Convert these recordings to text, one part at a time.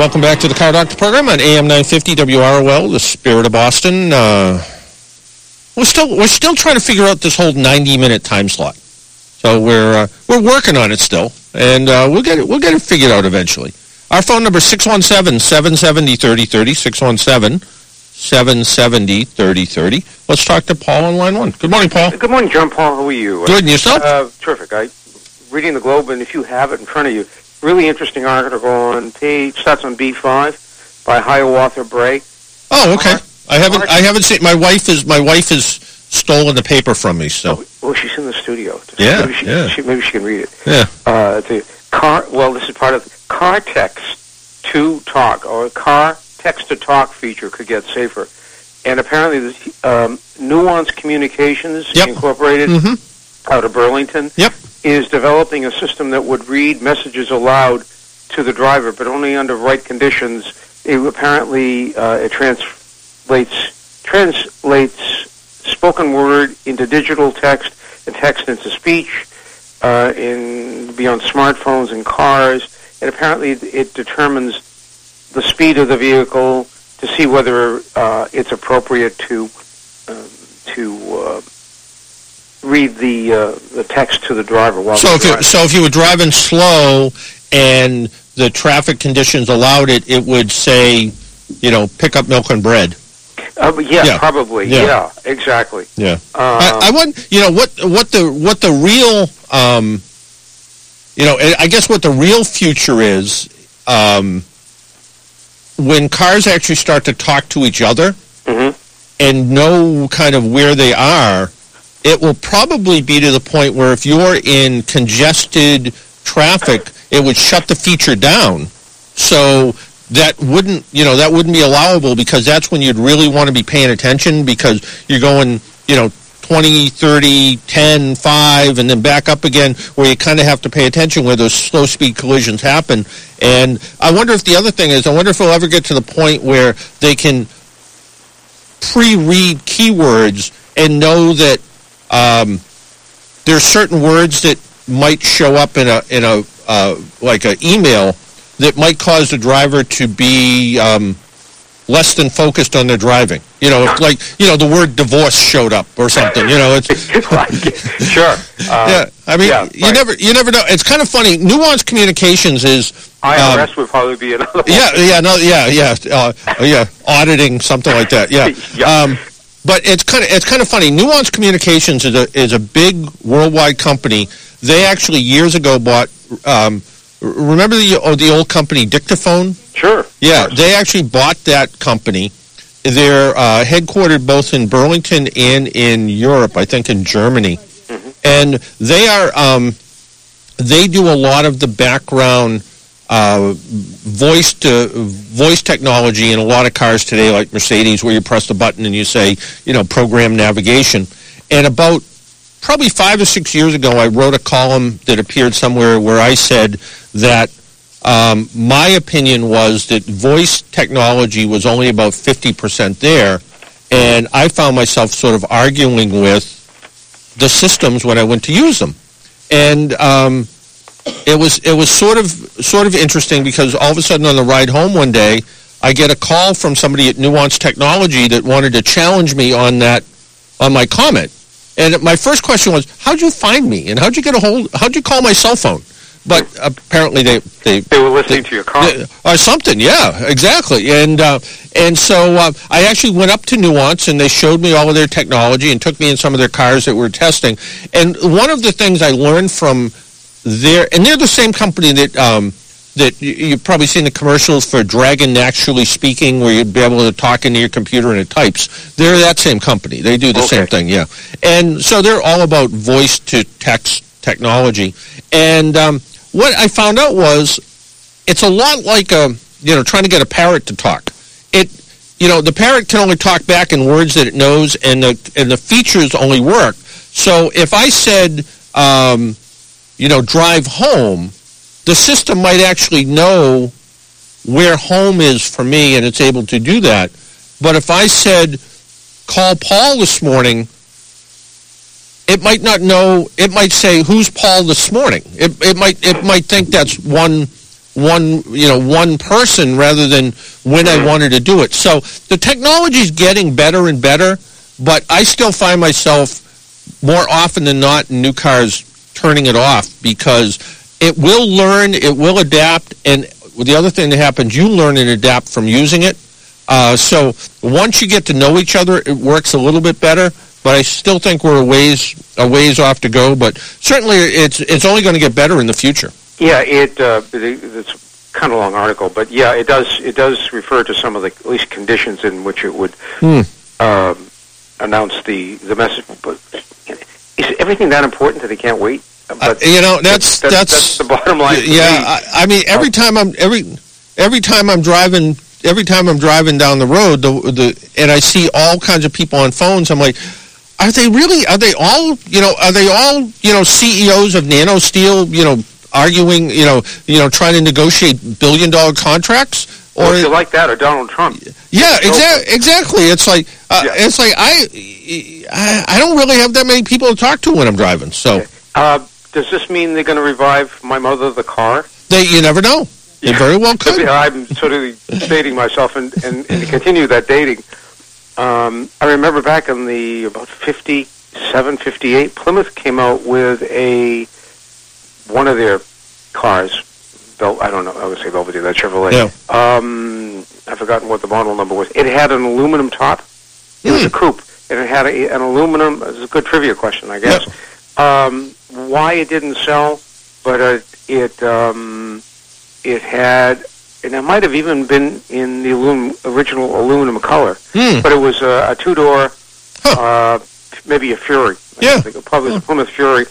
Welcome back to the Car Doctor program on AM 950 WROL, the Spirit of Boston. Uh, we're still we're still trying to figure out this whole 90 minute time slot. So we're uh, we're working on it still, and uh, we'll get it we'll get it figured out eventually. Our phone number is 617-770-3030, 617-770-3030. Let's talk to Paul on line one. Good morning, Paul. Good morning, John Paul. How are you? Good, and yourself? Uh, terrific. I reading the Globe, and if you have it in front of you, really interesting article on page starts on B five by Hiawatha Bray. Oh, okay. Art- I haven't art- I haven't seen my wife is my wife has stolen the paper from me, so Well, she's in the studio. Yeah, maybe she, yeah. She, maybe she can read it. yeah. Uh, the car. Well, this is part of car text to talk or car text to talk feature could get safer. And apparently, the um, Nuance Communications Yep. Incorporated Mhm. out of Burlington Yep. Is developing a system that would read messages aloud to the driver, but only under right conditions. It apparently uh, it translates translates spoken word into digital text and text into speech uh, in beyond smartphones and cars, and apparently it determines the speed of the vehicle to see whether uh, it's appropriate to um, to uh, read the uh, the text to the driver while So if you, driving. so if you were driving slow and the traffic conditions allowed it, it would say, you know, pick up milk and bread. Uh, yeah, Yeah. probably. Yeah. Yeah, exactly. Yeah. Um, I, I want you know what what the what the real um, you know I I guess what the real future is um, when cars actually start to talk to each other Mhm. and know kind of where they are. It will probably be to the point where if you're in congested traffic, it would shut the feature down. So that wouldn't, you know, that wouldn't be allowable because that's when you'd really want to be paying attention because you're going, you know, 20, 30, 10, 5, and then back up again where you kind of have to pay attention where those slow speed collisions happen. And I wonder if the other thing is, I wonder if we'll ever get to the point where they can pre-read keywords and know that um, there's certain words that might show up in a in a uh, like an email that might cause the driver to be um, less than focused on their driving. You know, like you know the word divorce showed up or something. You know, it's sure. Uh, yeah. I mean, yeah, you right. never you never know. It's kind of funny. Nuance Communications is um, IRS would probably be another one. yeah, yeah, no, yeah, yeah, uh, yeah, auditing something like that. Yeah, Yeah. Um, but it's kind of it's kind of funny. Nuance Communications is a is a big worldwide company. They actually years ago bought. Um, remember the oh, the old company Dictaphone? Sure. Yeah, they actually bought that company. They're uh, headquartered both in Burlington and in Europe, I think in Germany. And they are um, they do a lot of the background uh, voice to voice technology in a lot of cars today, like Mercedes, where you press the button and you say, you know, program navigation. And about probably five or six years ago, I wrote a column that appeared somewhere where I said that um, my opinion was that voice technology was only about 50% there, and I found myself sort of arguing with the systems when I went to use them. And um, it was it was sort of sort of interesting because all of a sudden on the ride home one day, I get a call from somebody at Nuance Technology that wanted to challenge me on that on my comment. And my first question was, "How'd you find me? And how'd you get a hold? How'd you call my cell phone?" But apparently they they They were listening to your yeah, or something, yeah, exactly. And uh, and so uh, I actually went up to Nuance and they showed me all of their technology and took me in some of their cars that we're testing. And one of the things I learned from their and they're the same company that um, that you- you've probably seen the commercials for Dragon Naturally Speaking, where you'd be able to talk into your computer and it types. They're that same company. They do the same thing, yeah. And so they're all about voice to text technology. And um, what I found out was it's a lot like a you know trying to get a parrot to talk. It you know the parrot can only talk back in words that it knows, and the and the features only work. So if I said um, you know drive home, the system might actually know where home is for me, and it's able to do that. But if I said call Paul this morning, it might not know. It might say who's Paul this morning. It it might it might think that's one one you know one person rather than when I wanted to do it. So the technology is getting better and better, but I still find myself more often than not in new cars turning it off because it will learn, it will adapt, and the other thing that happens, you learn and adapt from using it. Uh, so once you get to know each other, it works a little bit better. But I still think we're a ways a ways off to go. But certainly, it's it's only going to get better in the future. Yeah, it, uh, it's kind of a long article, but yeah, it does it does refer to some of the at least conditions in which it would Hmm. um, announce the the message. But is everything that important that they can't wait? But Uh, you know, that's that's, that's, the bottom line. yeah. I, I mean, every time I'm every every time I'm driving every time I'm driving down the road, the the and I see all kinds of people on phones, I'm like. Are they really? Are they all? You know? Are they all? You know? CEOs of Nano Steel? You know? Arguing? You know? You know? Trying to negotiate billion dollar contracts? Or you like that, or Donald Trump. yeah, exactly. Exactly. It's like uh, Yeah. it's like I, I I don't really have that many people to talk to when I'm driving. So Okay. Uh, does this mean they're going to revive my mother, the car? they you never know. They very well could. I'm sort of dating myself, and, and, and continue that dating, um, I remember back in the about 57, 58, Plymouth came out with a one of their cars. Bel- I don't know. I would say Belvedere, that Chevrolet. Yeah. Um, I've forgotten what the model number was. It had an aluminum top. It was a coupe, and it had a, an aluminum. It's a good trivia question, I guess. Um, why it didn't sell, but uh, it um, it had, and it might have even been in the alum, original aluminum color, Hmm. but it was a, a two door, uh, maybe a Fury. I Yeah. think it probably was a Plymouth Fury.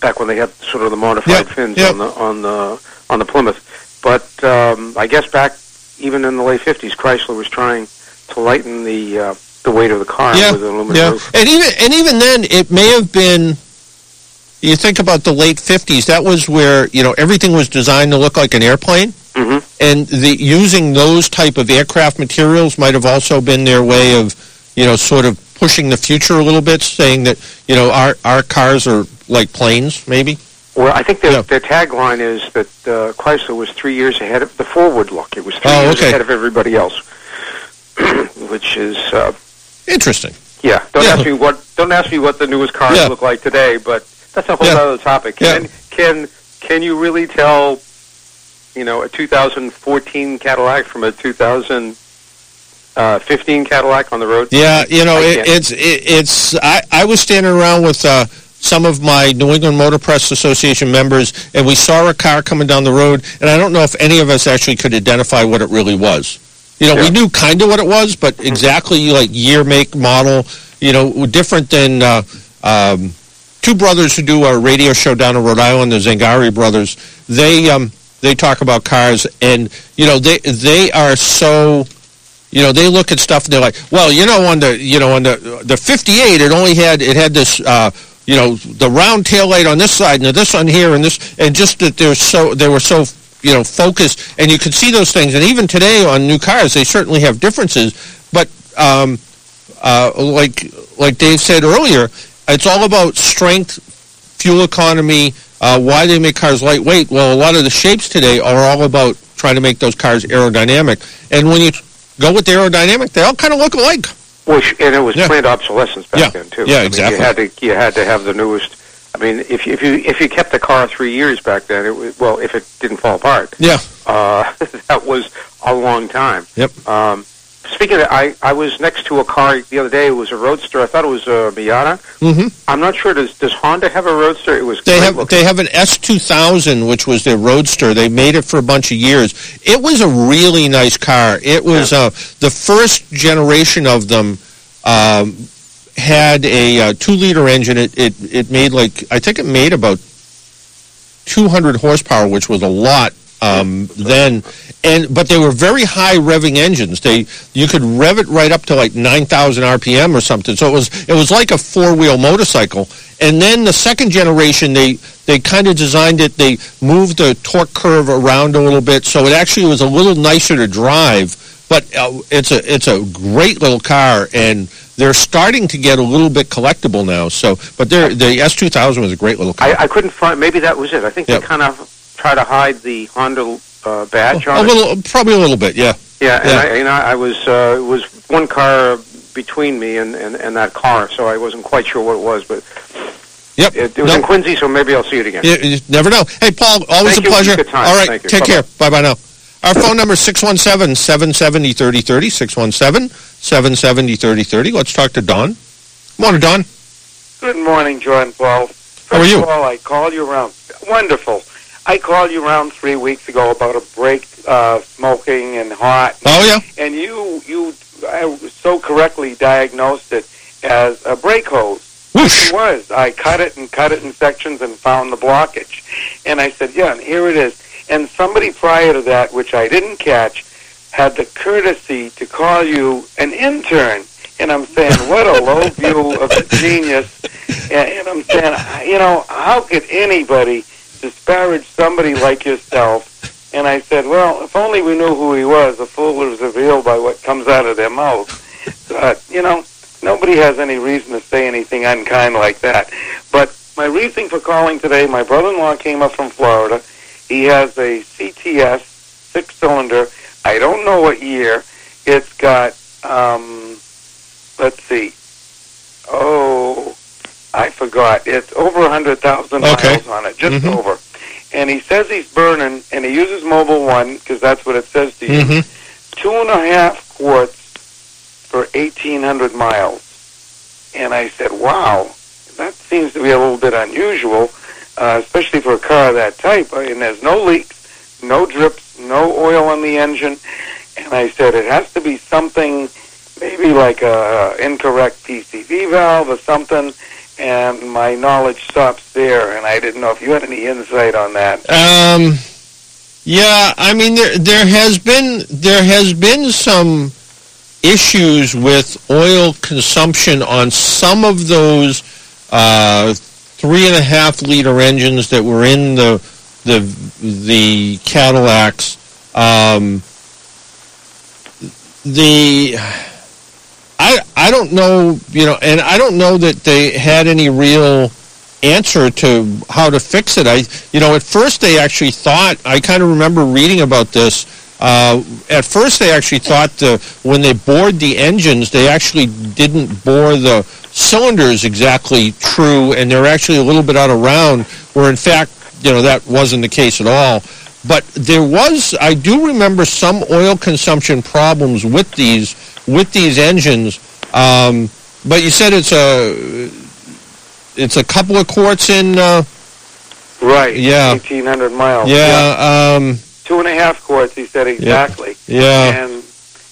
Back when they had sort of the modified Yep, fins yep. on the on the on the Plymouth, but um, I guess back even in the late fifties, Chrysler was trying to lighten the uh, the weight of the car Yeah, with an aluminum yeah. roof. And even and even then, it may have been. You think about the late '50s. That was where you know everything was designed to look like an airplane, hmm and the using those type of aircraft materials might have also been their way of, you know, sort of pushing the future a little bit, saying that you know our our cars are like planes, maybe. Well, I think their, Yeah. their tagline is that uh, Chrysler was three years ahead of the forward look. It was three Oh, years okay. ahead of everybody else, which is uh, Interesting. yeah. Don't Yeah. ask me what don't ask me what the newest cars Yeah. look like today, but that's a whole other topic. Can can can you really tell? You know, a 2014 Cadillac from a 2015 Cadillac on the road. Yeah, you know, it, it's it, it's. I I was standing around with uh, some of my New England Motor Press Association members, and we saw a car coming down the road, and I don't know if any of us actually could identify what it really was. You know, we knew kind of what it was, but exactly like year, make, model, you know, different than uh, um, two brothers who do a radio show down in Rhode Island, the Zangari brothers. They um, they talk about cars, and you know, they they are so you know, they look at stuff and they're like, well, you know, on the, you know, on the the 58, it only had it had this, uh, you know, the round tail light on this side and this on here and this, and just that they're so they were so you know focused, and you could see those things. And even today on new cars, they certainly have differences, but um, uh, like like Dave said earlier, it's all about strength, fuel economy, uh, why they make cars lightweight. Well, a lot of the shapes today are all about trying to make those cars aerodynamic, and when you go with the aerodynamic, they all kind of look alike. Which and it was Yeah. planned obsolescence back Yeah. then too. Yeah, I mean, exactly. You had to you had to have the newest. I mean, if you, if you if you kept the car three years back then, it was, well, if it didn't fall apart, Yeah. uh, that was a long time. Yep. Um, speaking of that, I, I was next to a car the other day. It was a Roadster. I thought it was a Miata. Mm-hmm. I'm not sure. Does does Honda have a Roadster? It was They have looking. they have an S2000, which was their Roadster. They made it for a bunch of years. It was a really nice car. It was uh, the first generation of them. Um, had a uh, two liter engine. It, it it made like I think it made about 200 horsepower, which was a lot um, then. And but they were very high revving engines. They you could rev it right up to like 9,000 RPM or something. So it was it was like a four wheel motorcycle. And then the second generation, they they kind of designed it. They moved the torque curve around a little bit, so it actually was a little nicer to drive. But uh, it's a it's a great little car, and they're starting to get a little bit collectible now. So, but they're, the S2000 was a great little car. I, I couldn't find. Maybe that was it. I think Yep. they kind of try to hide the Honda uh, badge a on it. little, probably a little bit, yeah. Yeah, and Yeah. I, and I, I was uh, it was one car between me and, and, and that car, so I wasn't quite sure what it was, but Yep. it, it was No, in Quincy, so maybe I'll see it again. you, you never know. Hey, Paul, always Thank a pleasure. Good time. All right, Thank you. take Bye-bye. care. Bye bye now. Our phone number is 617 770 3030. 617 770 3030. Let's talk to Don. Morning, Don. Good morning, John Paul. First How are you? of all, I called you around. Wonderful. I called you around three weeks ago about a break, uh, smoking and hot, Oh, yeah. and you you I so correctly diagnosed it as a brake hose. Whoosh. It was. I cut it and cut it in sections and found the blockage. And I said, yeah, and here it is. And somebody prior to that, which I didn't catch, had the courtesy to call you an intern. And I'm saying, what a low view of a genius. And, and I'm saying, you know, how could anybody disparage somebody like yourself? And I said, well, if only we knew who he was. The fool is revealed by what comes out of their mouth. But, you know, nobody has any reason to say anything unkind like that. But my reason for calling today, my brother-in-law came up from Florida. He has a CTS six-cylinder. I don't know what year. It's got, um, let's see. Oh, I forgot. It's over a hundred thousand Okay. miles on it, just Mhm. over. And he says he's burning, and he uses Mobil One because that's what it says to you hmm two and a half quarts for 1,800 miles. And I said, wow, that seems to be a little bit unusual, uh, especially for a car of that type. And there's no leaks, no drips, no oil on the engine. And I said, it has to be something, maybe like a incorrect PCV valve or something. And my knowledge stops there, and I didn't know if you had any insight on that. Um, yeah, I mean there there has been there has been some issues with oil consumption on some of those uh, three and a half liter engines that were in the the the Cadillacs. Um, the I don't know, you know, and I don't know that they had any real answer to how to fix it. I, you know, at first they actually thought. I kind of remember reading about this. Uh, at first, they actually thought the, when they bored the engines, they actually didn't bore the cylinders exactly true, and they're actually a little bit out of round. Where in fact, you know, that wasn't the case at all. But there was, I do remember some oil consumption problems with these with these engines. Um, but you said it's a it's a couple of quarts in. Uh, Right. Yeah. 1,800 miles. yeah, um, two and a half quarts. He said exactly. yeah. And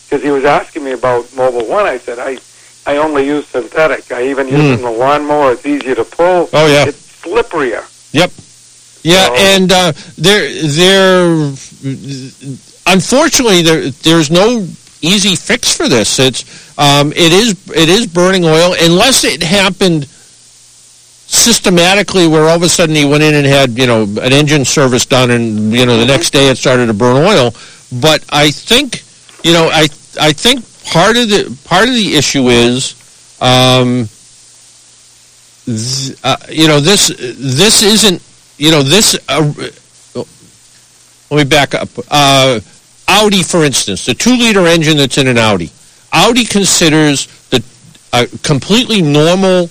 because he was asking me about Mobil One, I said I I only use synthetic. I even use it in the lawnmower. It's easier to pull. Oh yeah. It's slipperier. Yep. Yeah, So- and uh, there, there. Unfortunately, there, there's no easy fix for this. It's, um, it is, it is burning oil unless it happened systematically, where all of a sudden he went in and had, you know, an engine service done, and you know, the next day it started to burn oil. But I think, you know, I, I think part of the part of the issue is. Um, uh, you know this this isn't you know this uh, let me back up uh, Audi for instance the 2 liter engine that's in an Audi Audi considers the a completely normal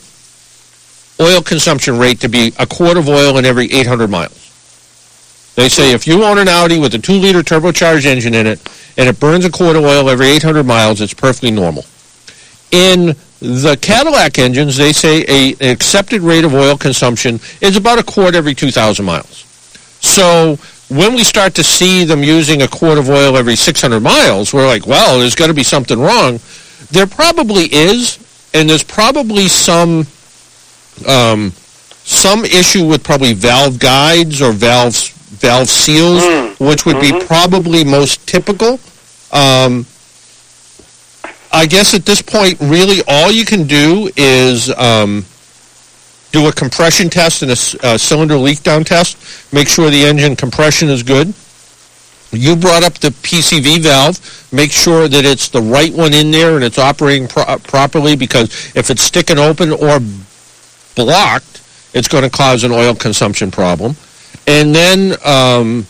oil consumption rate to be a quart of oil in every 800 miles They say if you own an Audi with a two liter turbocharged engine in it and it burns a quart of oil every 800 miles, it's perfectly normal. In the Cadillac engines, they say a, an accepted rate of oil consumption is about a quart every 2,000 miles. So when we start to see them using a quart of oil every 600 miles, we're like, well, there's got to be something wrong. There probably is, and there's probably some um, some issue with probably valve guides or valves valve seals, Mm. which would be probably most typical. Um, I guess at this point, really, all you can do is um, do a compression test and a a cylinder leak down test. Make sure the engine compression is good. You brought up the PCV valve. Make sure that it's the right one in there and it's operating pro- properly because if it's sticking open or blocked, it's going to cause an oil consumption problem. And then um,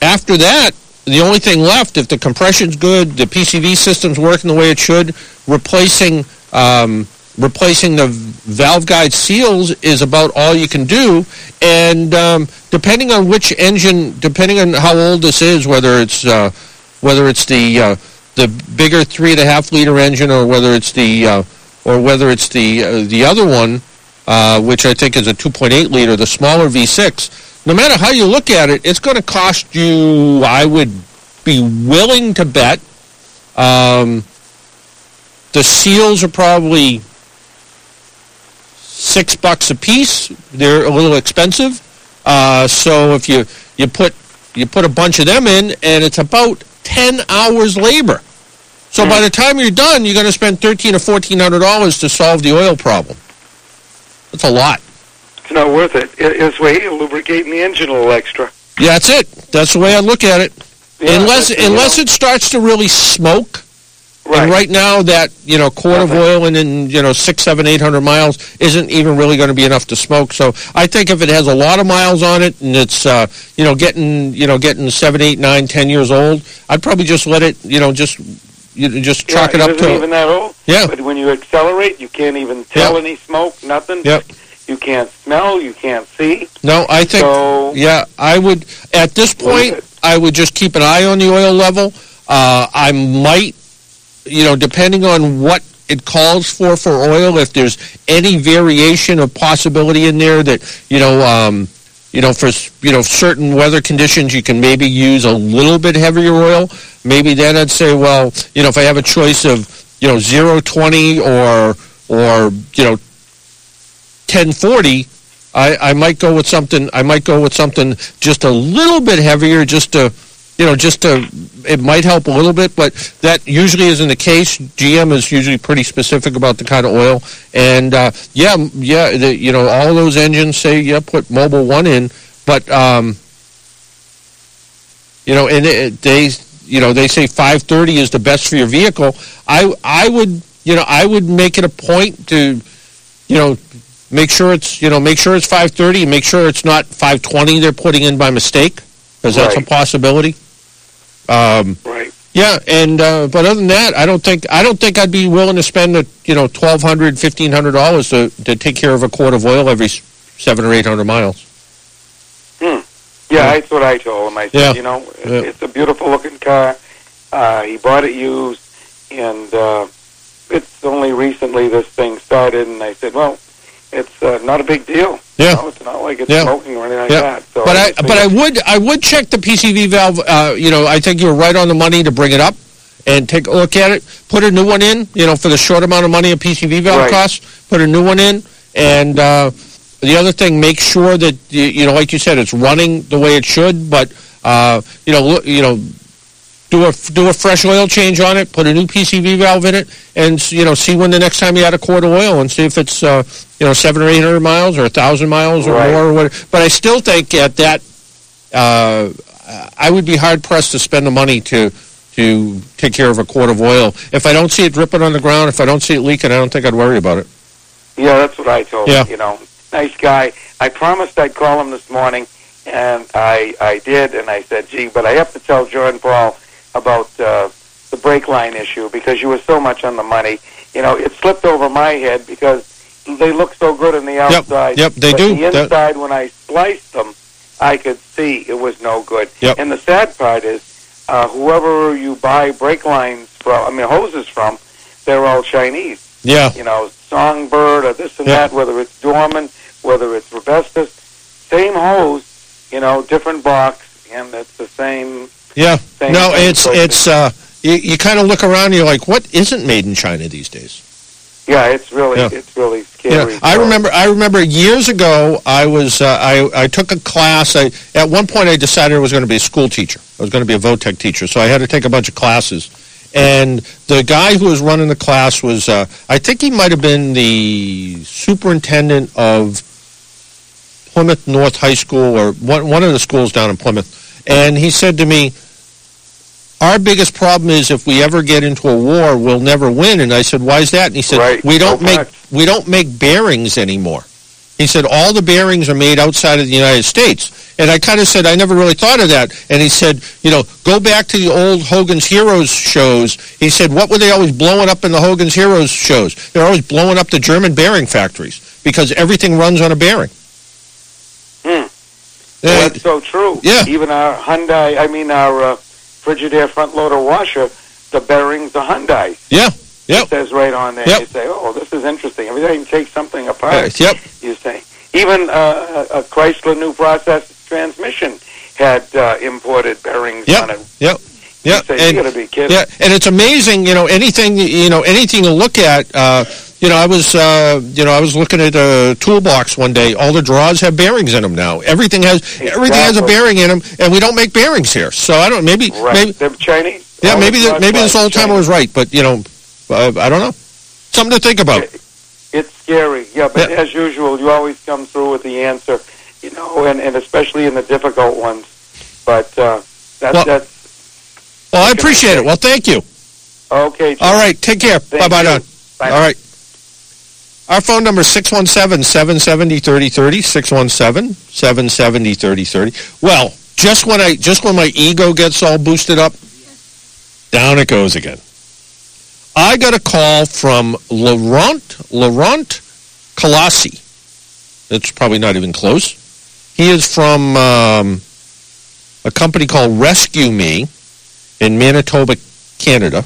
after that, the only thing left, if the compression's good, the PCV system's working the way it should, replacing um, replacing the valve guide seals is about all you can do. And um, depending on which engine, depending on how old this is, whether it's uh, whether it's the uh, the bigger three and a half liter engine or whether it's the uh, or whether it's the uh, the other one, uh, which I think is a 2.8 liter, the smaller V6. No matter how you look at it, it's going to cost you. I would be willing to bet. Um, the seals are probably six bucks a piece. They're a little expensive. Uh, so if you you put you put a bunch of them in, and it's about ten hours labor. So by the time you're done, you're going to spend thirteen or fourteen hundred dollars to solve the oil problem. That's a lot. It's not worth it. It- It's way lubricating the engine a little extra. Yeah, that's it. That's the way I look at it. Yeah, unless unless know, it starts to really smoke. Right. And right now, that you know quart of oil and then you know six, seven, eight hundred miles isn't even really going to be enough to smoke. So I think if it has a lot of miles on it and it's uh, you know getting you know getting seven, eight, nine, ten years old, I'd probably just let it you know just you just Yeah, chalk it up to even that old. yeah But when you accelerate, you can't even tell any smoke, nothing. Yep. You can't smell, you can't see. no I think So yeah I would at this point. I would just keep an eye on the oil level. Uh, I might you know depending on what it calls for for oil if there's any variation of possibility in there that you know um, you know for you know certain weather conditions you can maybe use a little bit heavier oil. Maybe then I'd say well you know if I have a choice of you know 020 or or you know 1040 I, I might go with something I might go with something just a little bit heavier just to you know just to it might help a little bit but that usually isn't the case. GM is usually pretty specific about the kind of oil. And uh, yeah yeah the, you know all those engines say yeah put Mobil one in but um, you know and it, they you know they say 530 is the best for your vehicle. I I would you know I would make it a point to you know make sure it's you know make sure it's 530 and make sure it's not 520 they're putting in by mistake because that's a possibility um, right. yeah and uh, but other than that I don't think I don't think I'd be willing to spend a, you know twelve hundred, fifteen hundred dollars to to take care of a quart of oil every seven or eight hundred miles Yeah, Yeah. that's what I told him. I said, Yeah. you know, Yeah. it's a beautiful looking car. Uh, he bought it used, and uh, it's only recently this thing started. And I said, well, it's uh, not a big deal. Yeah. It's not like it's Yeah. smoking or anything like that. So but I just but I would I would check the PCV valve. Uh, you know, I think you're right on the money to bring it up and take a look at it. Put a new one in. You know, for the short amount of money a PCV valve Right. costs, put a new one in. And uh, the other thing, make sure that you, you know, like you said, it's running the way it should. But uh, you know, look, you know. Do a do a fresh oil change on it. Put a new PCV valve in it, and you know see when the next time you add a quart of oil, and see if it's uh, you know seven or eight hundred miles or a thousand miles or Right. more or whatever. But I still think at that uh, I would be hard pressed to spend the money to to take care of a quart of oil. If I don't see it dripping on the ground, if I don't see it leaking, I don't think I'd worry about it. Yeah, that's what I told Yeah. him. You know, nice guy. I promised I'd call him this morning, and I I did, and I said, gee, but I have to tell John Paul about uh, the brake line issue because you were so much on the money. You know, it slipped over my head because they look so good on the outside. yep, yep they but do. The That- inside, when I spliced them, I could see it was no good. Yep. And the sad part is, uh, whoever you buy brake lines from, I mean hoses from, they're all Chinese. Yeah. You know, Songbird or this and Yeah. that, whether it's Dorman, whether it's Raybestos, same hose, you know, different box, and it's the same. Yeah. No, it's it's uh you, you kind of look around and you're like, what isn't made in China these days? Yeah, it's really, Yeah. it's really Yeah, scary. I remember. I remember years ago. I was. Uh, I I took a class. I at one point I decided I was going to be a school teacher. I was going to be a VOTEC teacher. So I had to take a bunch of classes. And the guy who was running the class was. Uh, I think he might have been the superintendent of Plymouth North High School or one one of the schools down in Plymouth. And he said to me, our biggest problem is if we ever get into a war, we'll never win. And I said, why is that? And he said, Right. we don't So make we don't make bearings anymore. He said all the bearings are made outside of the United States. And I kind of said I never really thought of that. And he said, you know, go back to the old Hogan's Heroes shows. He said, what were they always blowing up in the Hogan's Heroes shows? They're always blowing up the German bearing factories because everything runs on a bearing. Well, that's so true. yeah. Even our Hyundai, I mean our uh, Frigidaire front loader washer, the bearings are Hyundai. yeah. Yep. It says right on there. Yep. You say, oh, this is interesting. Every time you take something apart, Uh, yep. you say. Even uh, a Chrysler new process transmission had uh, imported bearings Yep. on it. Yep. You say, And- you got to be kidding. Yeah, and it's amazing, you know, anything, you know, anything to look at. Uh, you know, I was, uh, you know, I was looking at a toolbox one day. All the drawers have bearings in them now. Everything has, everything has a bearing in them, and we don't make bearings here. So I don't. Maybe, Right. maybe, They're Chinese. yeah, All maybe, the maybe this old timer Chinese. was right, but you know, uh, I don't know. Something to think about. It's scary, yeah. But Yeah. as usual, you always come through with the answer, you know, and, and especially in the difficult ones. But uh, that's Well- that's Well, I I appreciate it. Well, thank you. okay. Jim. All right, take care. Thank Bye, bye, you. Don. Bye. All right. Our phone number is 617-770-3030, 617-770-3030. Well, just when I just when my ego gets all boosted up, down it goes again. I got a call from Laurent Laurent Colossi. It's probably not even close. He is from um, a company called Rescue Me in Manitoba, Canada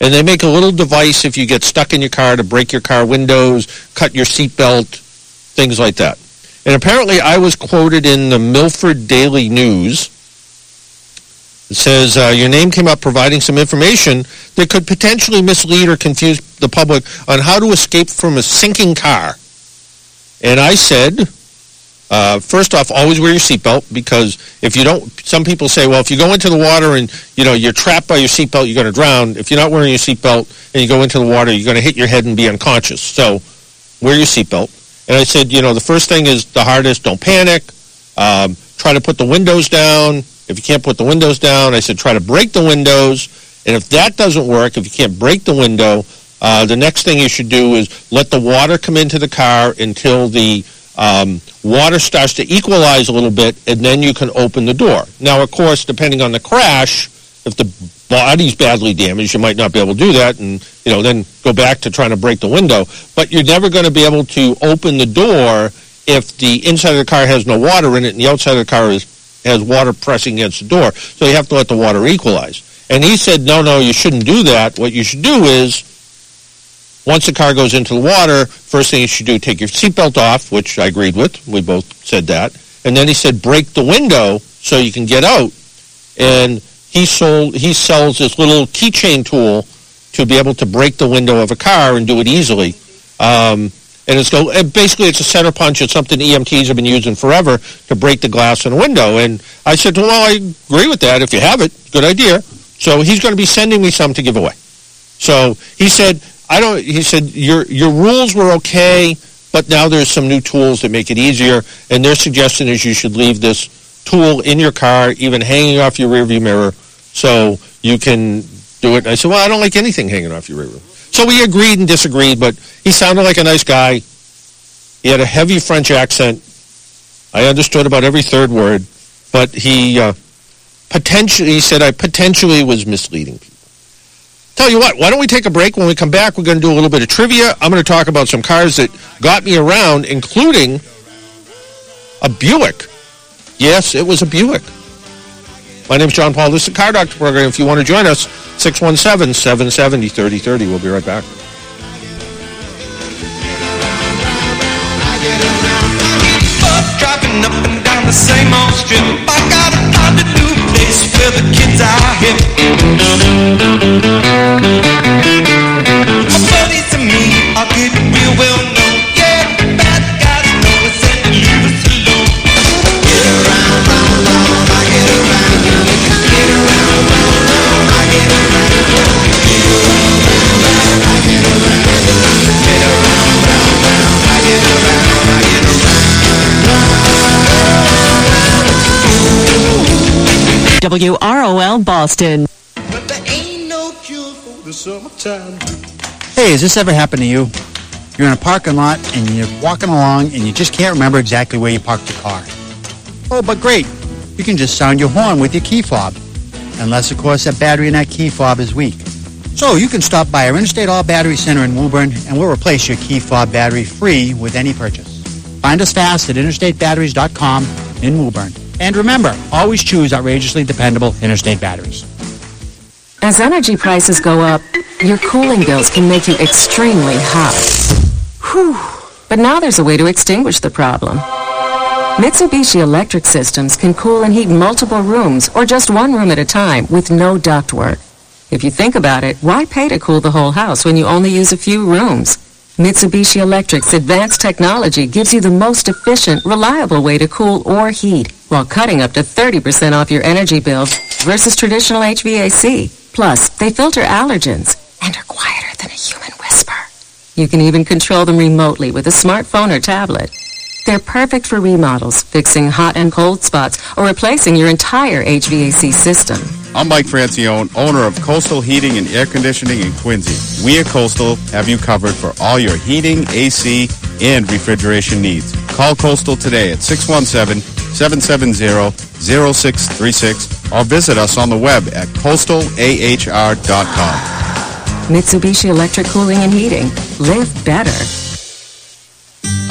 and they make a little device if you get stuck in your car to break your car windows, cut your seatbelt, things like that. And apparently, I was quoted in the Milford Daily News. It says uh, your name came up providing some information that could potentially mislead or confuse the public on how to escape from a sinking car. And I said, uh, first off, always wear your seatbelt because if you don't, some people say, well, if you go into the water and you know you're trapped by your seatbelt, you're going to drown. If you're not wearing your seatbelt and you go into the water, you're going to hit your head and be unconscious. So, wear your seatbelt. And I said, you know, the first thing is the hardest. Don't panic. Um, try to put the windows down. If you can't put the windows down, I said try to break the windows. And if that doesn't work, if you can't break the window, uh, the next thing you should do is let the water come into the car until the um, water starts to equalize a little bit, and then you can open the door. Now, of course, depending on the crash, if the body's badly damaged, you might not be able to do that, and you know then go back to trying to break the window. But you're never going to be able to open the door if the inside of the car has no water in it, and the outside of the car is has water pressing against the door. So you have to let the water equalize. And he said, no, no, you shouldn't do that. What you should do is once the car goes into the water, first thing you should do, take your seatbelt off, which I agreed with. We both said that. And then he said, break the window so you can get out. And he sold, he sells this little keychain tool to be able to break the window of a car and do it easily. Um, and it's go, and basically it's a center punch. It's something EMTs have been using forever to break the glass in a window. And I said, well, I agree with that. If you have it, good idea. So he's going to be sending me some to give away. So he said, I don't. He said your your rules were okay, but now there's some new tools that make it easier. And their suggestion is you should leave this tool in your car, even hanging off your rearview mirror, so you can do it. And I said, well, I don't like anything hanging off your rearview. So we agreed and disagreed, but he sounded like a nice guy. He had a heavy French accent. I understood about every third word, but he uh, potentially he said I potentially was misleading people. Tell you what, why don't we take a break? When we come back, we're going to do a little bit of trivia. I'm going to talk about some cars that got me around, including a Buick. Yes, it was a Buick. My name is John Paul. This is the Car Doctor program. If you want to join us, 617-770-3030. We'll be right back. Same old strip. Where the kids are hip. My buddies and me are real well known. Yeah, bad guys know leave us alone. Get around, round, round, I get around. Get around, round, round, I get around. Get around, round, round, I get around. Get around, round, round, I get around. WROL Boston. But there ain't no cure for the summertime. Hey, has this ever happened to you? You're in a parking lot and you're walking along and you just can't remember exactly where you parked your car. Oh, but great. You can just sound your horn with your key fob. Unless, of course, that battery in that key fob is weak. So you can stop by our Interstate All Battery Center in Woburn and we'll replace your key fob battery free with any purchase. Find us fast at interstatebatteries.com in Woburn. And remember, always choose outrageously dependable Interstate batteries. As energy prices go up, your cooling bills can make you extremely hot. Whew. But now there's a way to extinguish the problem. Mitsubishi Electric Systems can cool and heat multiple rooms or just one room at a time with no ductwork. If you think about it, why pay to cool the whole house when you only use a few rooms? Mitsubishi Electric's advanced technology gives you the most efficient, reliable way to cool or heat while cutting up to 30% off your energy bills versus traditional HVAC. Plus, they filter allergens and are quieter than a human whisper. You can even control them remotely with a smartphone or tablet. They're perfect for remodels, fixing hot and cold spots, or replacing your entire HVAC system. I'm Mike Francione, owner of Coastal Heating and Air Conditioning in Quincy. We at Coastal have you covered for all your heating, AC, and refrigeration needs. Call Coastal today at 617-770-0636 or visit us on the web at coastalahr.com. Mitsubishi Electric Cooling and Heating. Live better.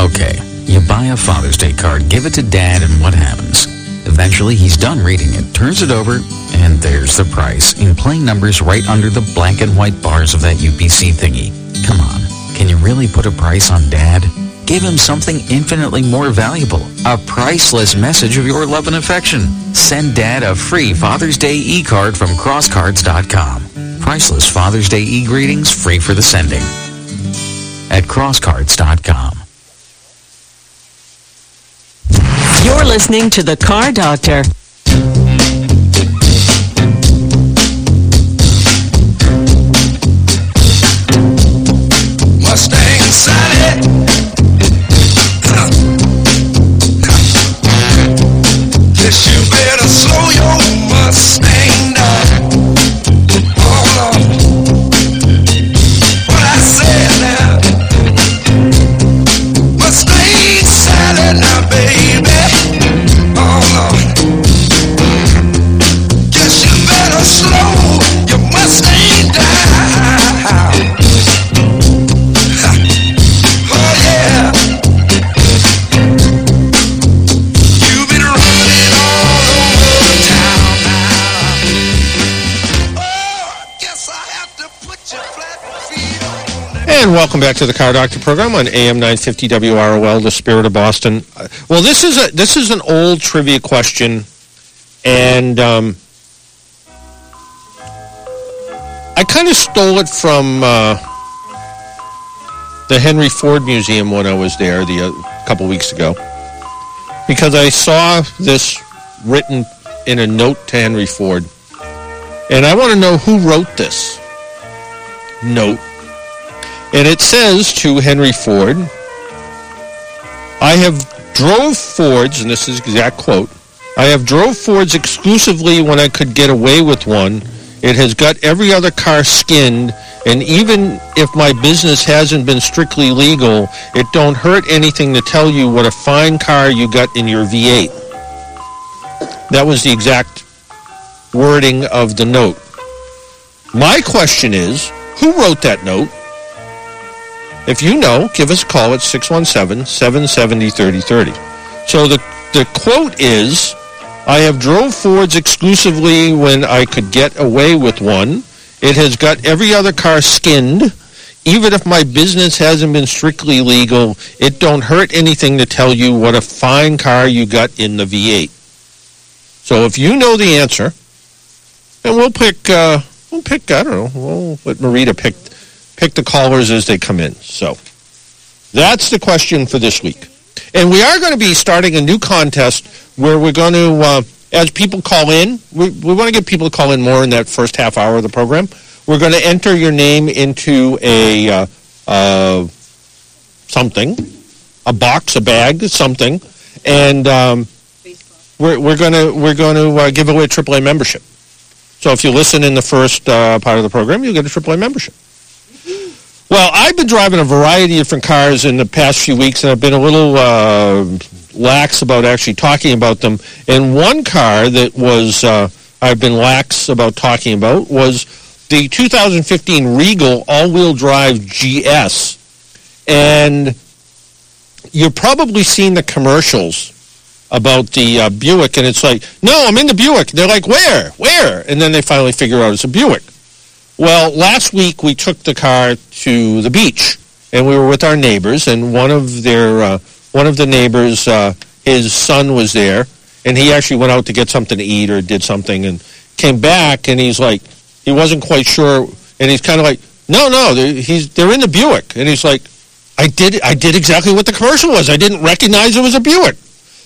Okay, you buy a Father's Day card, give it to Dad, and what happens? Eventually, he's done reading it, turns it over, and there's the price in plain numbers right under the black and white bars of that UPC thingy. Come on, can you really put a price on Dad? Give him something infinitely more valuable, a priceless message of your love and affection. Send Dad a free Father's Day e-card from crosscards.com. Priceless Father's Day e-greetings free for the sending. At crosscards.com. You're listening to The Car Doctor. Mustang Sally. Back to the Car Doctor program on AM 950 WROL, the spirit of Boston. Uh, Well, this is a this is an old trivia question, and um, I kind of stole it from uh, the Henry Ford Museum when I was there the uh, couple weeks ago, because I saw this written in a note to Henry Ford, and I want to know who wrote this note. And it says to Henry Ford, I have drove Fords, and this is exact quote, I have drove Fords exclusively when I could get away with one. It has got every other car skinned, and even if my business hasn't been strictly legal, it don't hurt anything to tell you what a fine car you got in your V8. That was the exact wording of the note. My question is, who wrote that note? If you know, give us a call at 617-770-3030. So the, the quote is, I have drove Fords exclusively when I could get away with one. It has got every other car skinned. Even if my business hasn't been strictly legal, it don't hurt anything to tell you what a fine car you got in the V8. So if you know the answer, and we'll pick, uh, we'll pick, I don't know, we'll let Marita pick, pick the callers as they come in. So that's the question for this week. And we are going to be starting a new contest where we're going to, uh, as people call in, we, we want to get people to call in more in that first half hour of the program. We're going to enter your name into a uh, uh, something, a box, a bag, something, and um, we're, we're going to we're going to uh, give away a AAA membership. So if you listen in the first uh, part of the program, you'll get a AAA membership. Well, I've been driving a variety of different cars in the past few weeks, and I've been a little uh, lax about actually talking about them. And one car that was uh, I've been lax about talking about was the 2015 Regal all-wheel drive GS. And you've probably seen the commercials about the uh, Buick, and it's like, no, I'm in the Buick. They're like, where? Where? And then they finally figure out it's a Buick. Well, last week we took the car to the beach, and we were with our neighbors, and one of their uh, one of the neighbors, uh, his son was there, and he actually went out to get something to eat or did something, and came back, and he's like, he wasn't quite sure, and he's kind of like, no, no, they're, he's they're in the Buick, and he's like, I did I did exactly what the commercial was. I didn't recognize it was a Buick.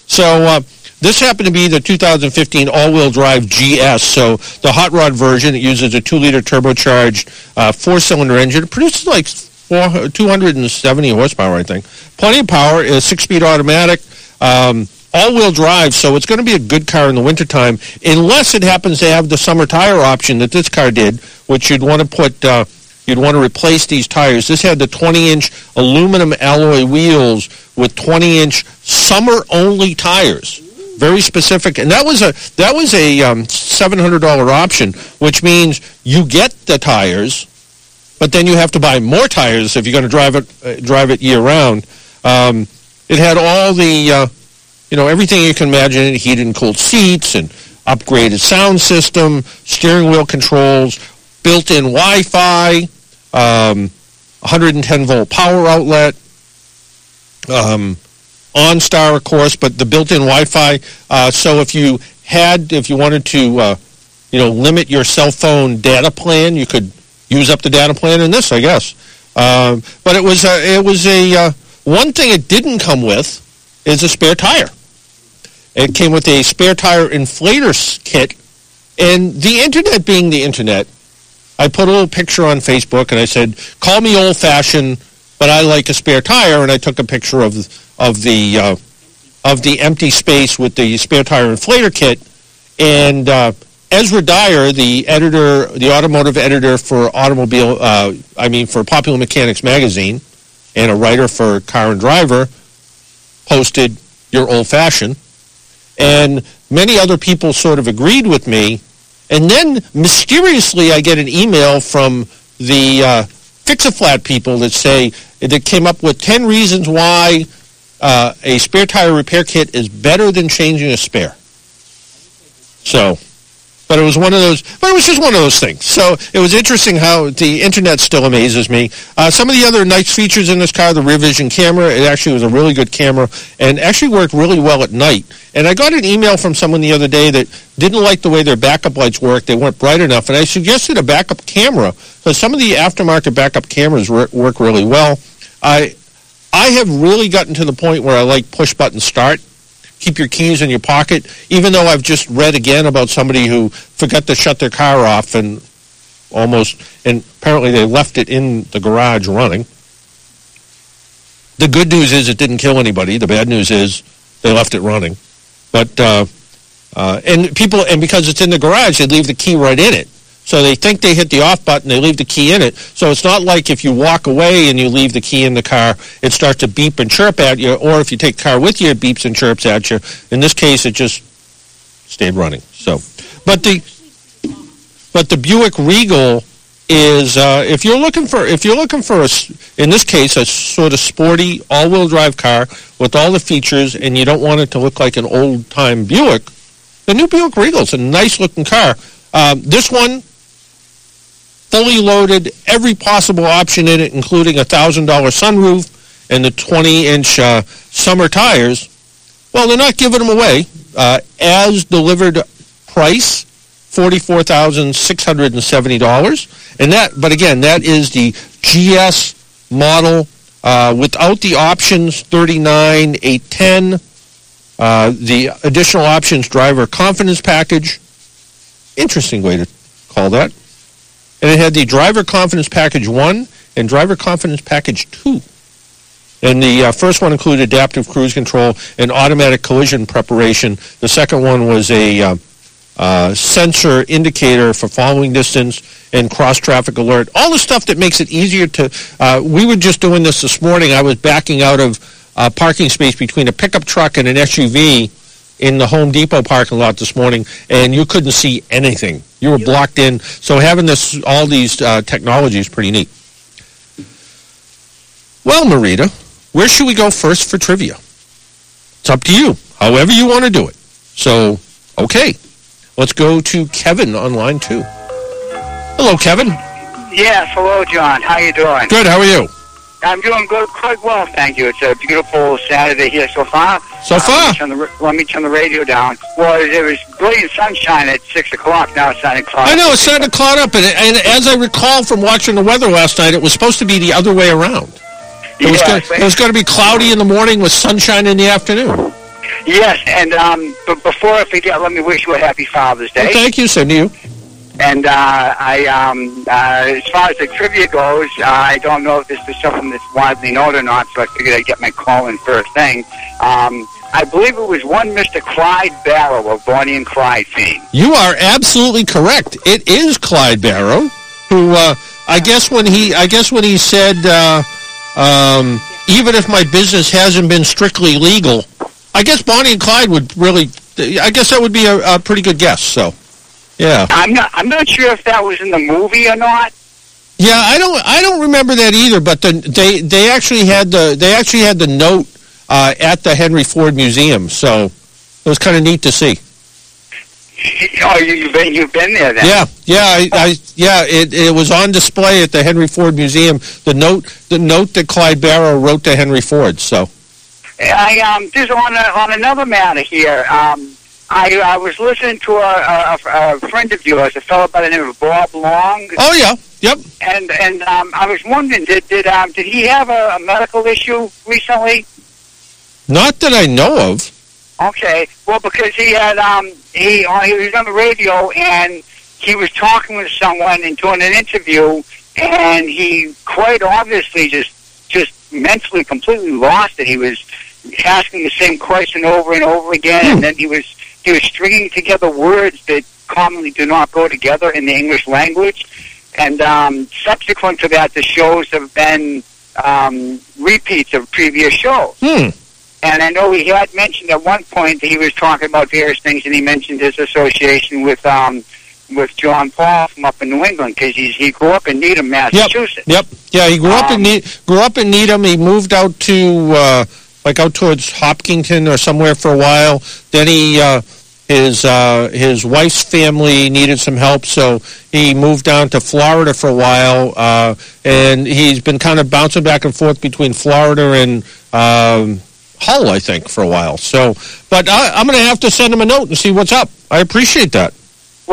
So uh, this happened to be the 2015 all-wheel drive GS. So the hot rod version, it uses a two-liter turbocharged uh, four-cylinder engine. It produces like four, 270 horsepower, I think. Plenty of power. A six-speed automatic. Um, all-wheel drive, so it's going to be a good car in the wintertime, unless it happens to have the summer tire option that this car did, which you'd want to put, uh, you'd want to replace these tires. This had the 20-inch aluminum alloy wheels with 20-inch summer-only tires. Very specific, and that was a that was a um, seven hundred dollar option, which means you get the tires, but then you have to buy more tires if you're going to drive it uh, drive it year round. Um, it had all the uh, you know everything you can imagine: heated and cooled seats, and upgraded sound system, steering wheel controls, built-in Wi-Fi, um, 110 volt power outlet. Um, OnStar, of course, but the built-in Wi-Fi. Uh, so if you had, if you wanted to, uh, you know, limit your cell phone data plan, you could use up the data plan in this, I guess. Um, but it was a, it was a uh, one thing it didn't come with is a spare tire. It came with a spare tire inflator kit, and the internet being the internet, I put a little picture on Facebook and I said, "Call me old-fashioned, but I like a spare tire," and I took a picture of of the uh, of the empty space with the spare tire inflator kit. And uh, Ezra Dyer, the editor, the automotive editor for Automobile, uh, I mean for Popular Mechanics magazine, and a writer for Car and Driver, posted "You're old-fashioned," and many other people sort of agreed with me. And then mysteriously, I get an email from the uh, Fix-A-Flat people that say that came up with 10 reasons why uh, a spare tire repair kit is better than changing a spare. So, but it was one of those, but it was just one of those things. So it was interesting how the internet still amazes me. Uh, some of the other nice features in this car, the rear vision camera, it actually was a really good camera and actually worked really well at night. And I got an email from someone the other day that didn't like the way their backup lights worked. They weren't bright enough. And I suggested a backup camera because some of the aftermarket backup cameras wor- work really well. I, I have really gotten to the point where I like push button start. Keep your keys in your pocket, even though I've just read again about somebody who forgot to shut their car off and almost, and apparently they left it in the garage running. The good news is it didn't kill anybody. The bad news is they left it running. But, uh, uh, and people, and because it's in the garage, they leave the key right in it. So they think they hit the off button, they leave the key in it. So it's not like if you walk away and you leave the key in the car, it starts to beep and chirp at you, or if you take the car with you, it beeps and chirps at you. In this case, it just stayed running. So, but the but the Buick Regal is uh, if you're looking for if you're looking for a in this case a sort of sporty all-wheel drive car with all the features, and you don't want it to look like an old-time Buick, the new Buick Regal is a nice looking car. Um, this one, fully loaded, every possible option in it, including a thousand dollar sunroof and the 20 inch uh, summer tires. Well, they're not giving them away. Uh, as delivered price, forty-four thousand six hundred and that. But again, that is the GS model uh, without the options thirty-nine eight ten. Uh, the additional options driver confidence package. Interesting way to call that. And it had the driver confidence package one and driver confidence package two. And the uh, first one included adaptive cruise control and automatic collision preparation. The second one was a uh, uh, sensor indicator for following distance and cross traffic alert. All the stuff that makes it easier to. Uh, we were just doing this this morning. I was backing out of a parking space between a pickup truck and an SUV in the Home Depot parking lot this morning, and you couldn't see anything. You were blocked in. So having this, all these uh, technology is pretty neat. Well, Marita, where should we go first for trivia? It's up to you, however you want to do it. So, okay, let's go to Kevin on line two. Hello, Kevin. Yes, hello, John. How you doing? Good. How are you? I'm doing good, quite well, thank you. It's a beautiful Saturday here so far. So Uh, far. Let me, turn the, let me turn the radio down. Well, it, it was brilliant sunshine at 6 o'clock. Now it's 9 o'clock. I know it's starting to cloud up, and, and as I recall from watching the weather last night, it was supposed to be the other way around. It was, Yes, gonna, it was going to be cloudy in the morning with sunshine in the afternoon. Yes, and um, but before I forget, let me wish you a happy Father's Day. Well, thank you, same to you. And uh, I, um, uh, as far as the trivia goes, uh, I don't know if this is something that's widely known or not, so I figured I'd get my call in first thing. Um, I believe it was one Mr. Clyde Barrow of Bonnie and Clyde fame. You are absolutely correct. It is Clyde Barrow, who uh, I guess when he I guess when he said uh, um, even if my business hasn't been strictly legal, I guess Bonnie and Clyde would really. I guess that would be a, a pretty good guess. So, yeah, I'm not. I'm not sure if that was in the movie or not. yeah. I don't I don't remember that either. But the, they they actually had the they actually had the note uh, at the Henry Ford Museum. So it was kind of neat to see. Oh, you, you've been you've been there then. Yeah, yeah, I, I yeah. It, it was on display at the Henry Ford Museum. The note, the note that Clyde Barrow wrote to Henry Ford. So, I um just on a, on another matter here. Um, I I was listening to a, a, a friend of yours, a fellow by the name of Bob Long, oh yeah, yep. and and um, I was wondering, did did um did he have a, a medical issue recently? Not that I know of. Okay, well because he had um he uh, he was on the radio and he was talking with someone and doing an interview and he quite obviously just just mentally completely lost it. He was asking the same question over and over again, and then he was he was stringing together words that commonly do not go together in the English language. And um, subsequent to that, the shows have been um, repeats of previous shows. Hmm. And I know he had mentioned at one point that he was talking about various things, and he mentioned his association with um, with John Paul from up in New England because he grew up in Needham, Massachusetts. Yep. yep. Yeah, he grew up in Um, ne- grew up in Needham. He moved out to uh, like out towards Hopkinton or somewhere for a while. Then he uh, his uh, his wife's family needed some help, so he moved down to Florida for a while. Uh, and he's been kind of bouncing back and forth between Florida and um, Hull, I think, for a while. So, but I, I'm going to have to send him a note and see what's up. I appreciate that.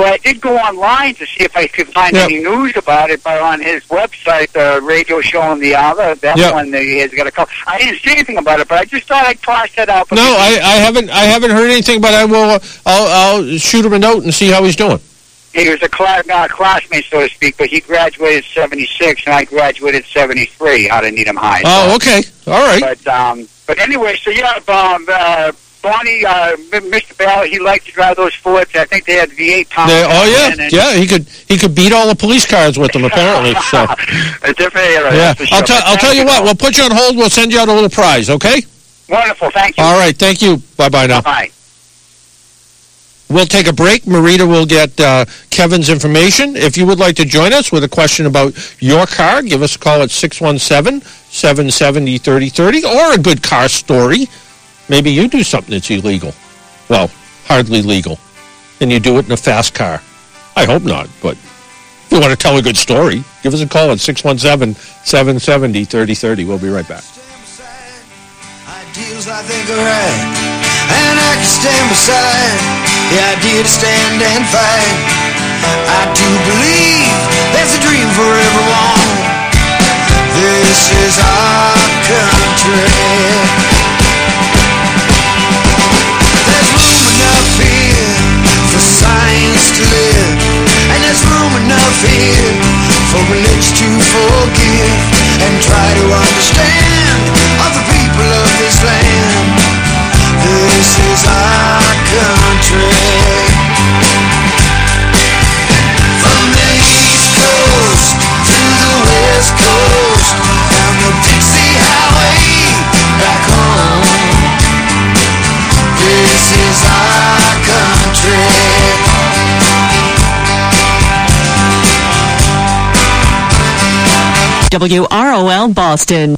Well, I did go online to see if I could find Yep. any news about it, but on his website, the radio show on the other, that Yep. one, he has got a call. I didn't see anything about it, but I just thought I'd toss that out. No, I, I haven't. I haven't heard anything, but I will. Uh, I'll, I'll shoot him a note and see how he's doing. He was a class, not a classmate, so to speak, but he graduated 76, and I graduated 73 out of Needham High. Oh, okay. All right. But um, but anyway, so yeah, um, uh, Bonnie, uh, Mr. Bell, he liked to drive those Fords. I think they had V8 pumps. They- oh yeah, yeah. He could. He could beat all the police cars with them. Apparently. So a different era. yeah. I'll sure. tell. But I'll tell you what. We'll put you on hold. We'll send you out a little prize. Okay. Wonderful. Thank you. All right. Thank you. Bye bye now. Bye. We'll take a break. Marita will get uh, Kevin's information. If you would like to join us with a question about your car, give us a call at 617-770-3030 or a good car story. Maybe you do something that's illegal. Well, hardly legal. and you do it in a fast car. I hope not, but if you want to tell a good story, give us a call at 617-770-3030. We'll be right back. Ideals I think are right, and I can stand beside the idea to stand and fight. I do believe there's a dream for everyone. This is our country. Science to live, and there's room enough here for religion to forgive and try to understand other people of this land. This is our country. From the east coast to the west coast, down the Dixie Highway, back home. This is our country. WROL Boston.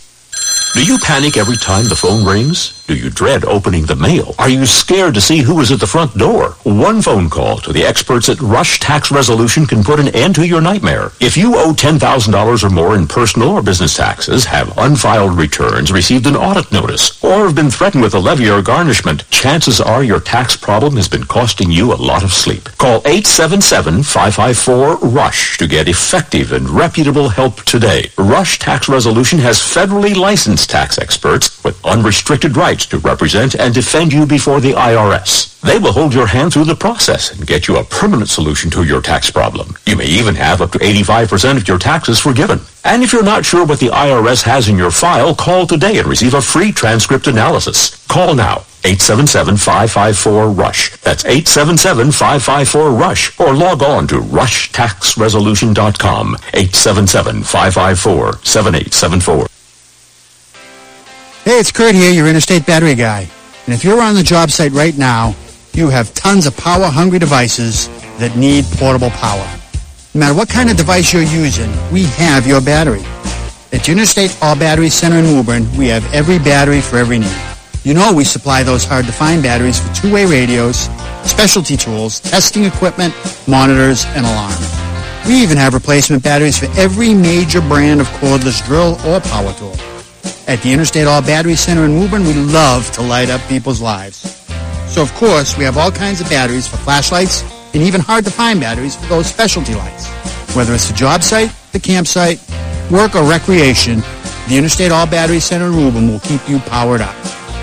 Do you panic every time the phone rings? Do you dread opening the mail? Are you scared to see who is at the front door? One phone call to the experts at Rush Tax Resolution can put an end to your nightmare. If you owe $10,000 or more in personal or business taxes, have unfiled returns, received an audit notice, or have been threatened with a levy or garnishment, chances are your tax problem has been costing you a lot of sleep. Call 877-554-RUSH to get effective and reputable help today. Rush Tax Resolution has federally licensed tax experts with unrestricted rights to represent and defend you before the IRS. They will hold your hand through the process and get you a permanent solution to your tax problem. You may even have up to 85% of your taxes forgiven. And if you're not sure what the IRS has in your file, call today and receive a free transcript analysis. Call now. 877-554-RUSH. That's 877-554-RUSH. Or log on to rushtaxresolution.com. 877-554-7874. Hey, it's Kurt here, your interstate battery guy. And if you're on the job site right now, you have tons of power-hungry devices that need portable power. No matter what kind of device you're using, we have your battery. At Interstate All Battery Center in Woburn, we have every battery for every need. You know we supply those hard-to-find batteries for two-way radios, specialty tools, testing equipment, monitors, and alarms. We even have replacement batteries for every major brand of cordless drill or power tool. At the Interstate All Battery Center in Woburn, we love to light up people's lives. So, of course, we have all kinds of batteries for flashlights and even hard-to-find batteries for those specialty lights. Whether it's the job site, the campsite, work, or recreation, the Interstate All Battery Center in Woburn will keep you powered up.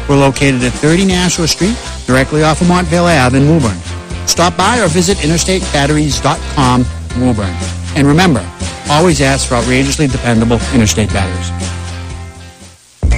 We're located at 30 Nashua Street, directly off of Montvale Ave in Woburn. Stop by or visit interstatebatteries.com Woburn. And remember, always ask for outrageously dependable Interstate batteries.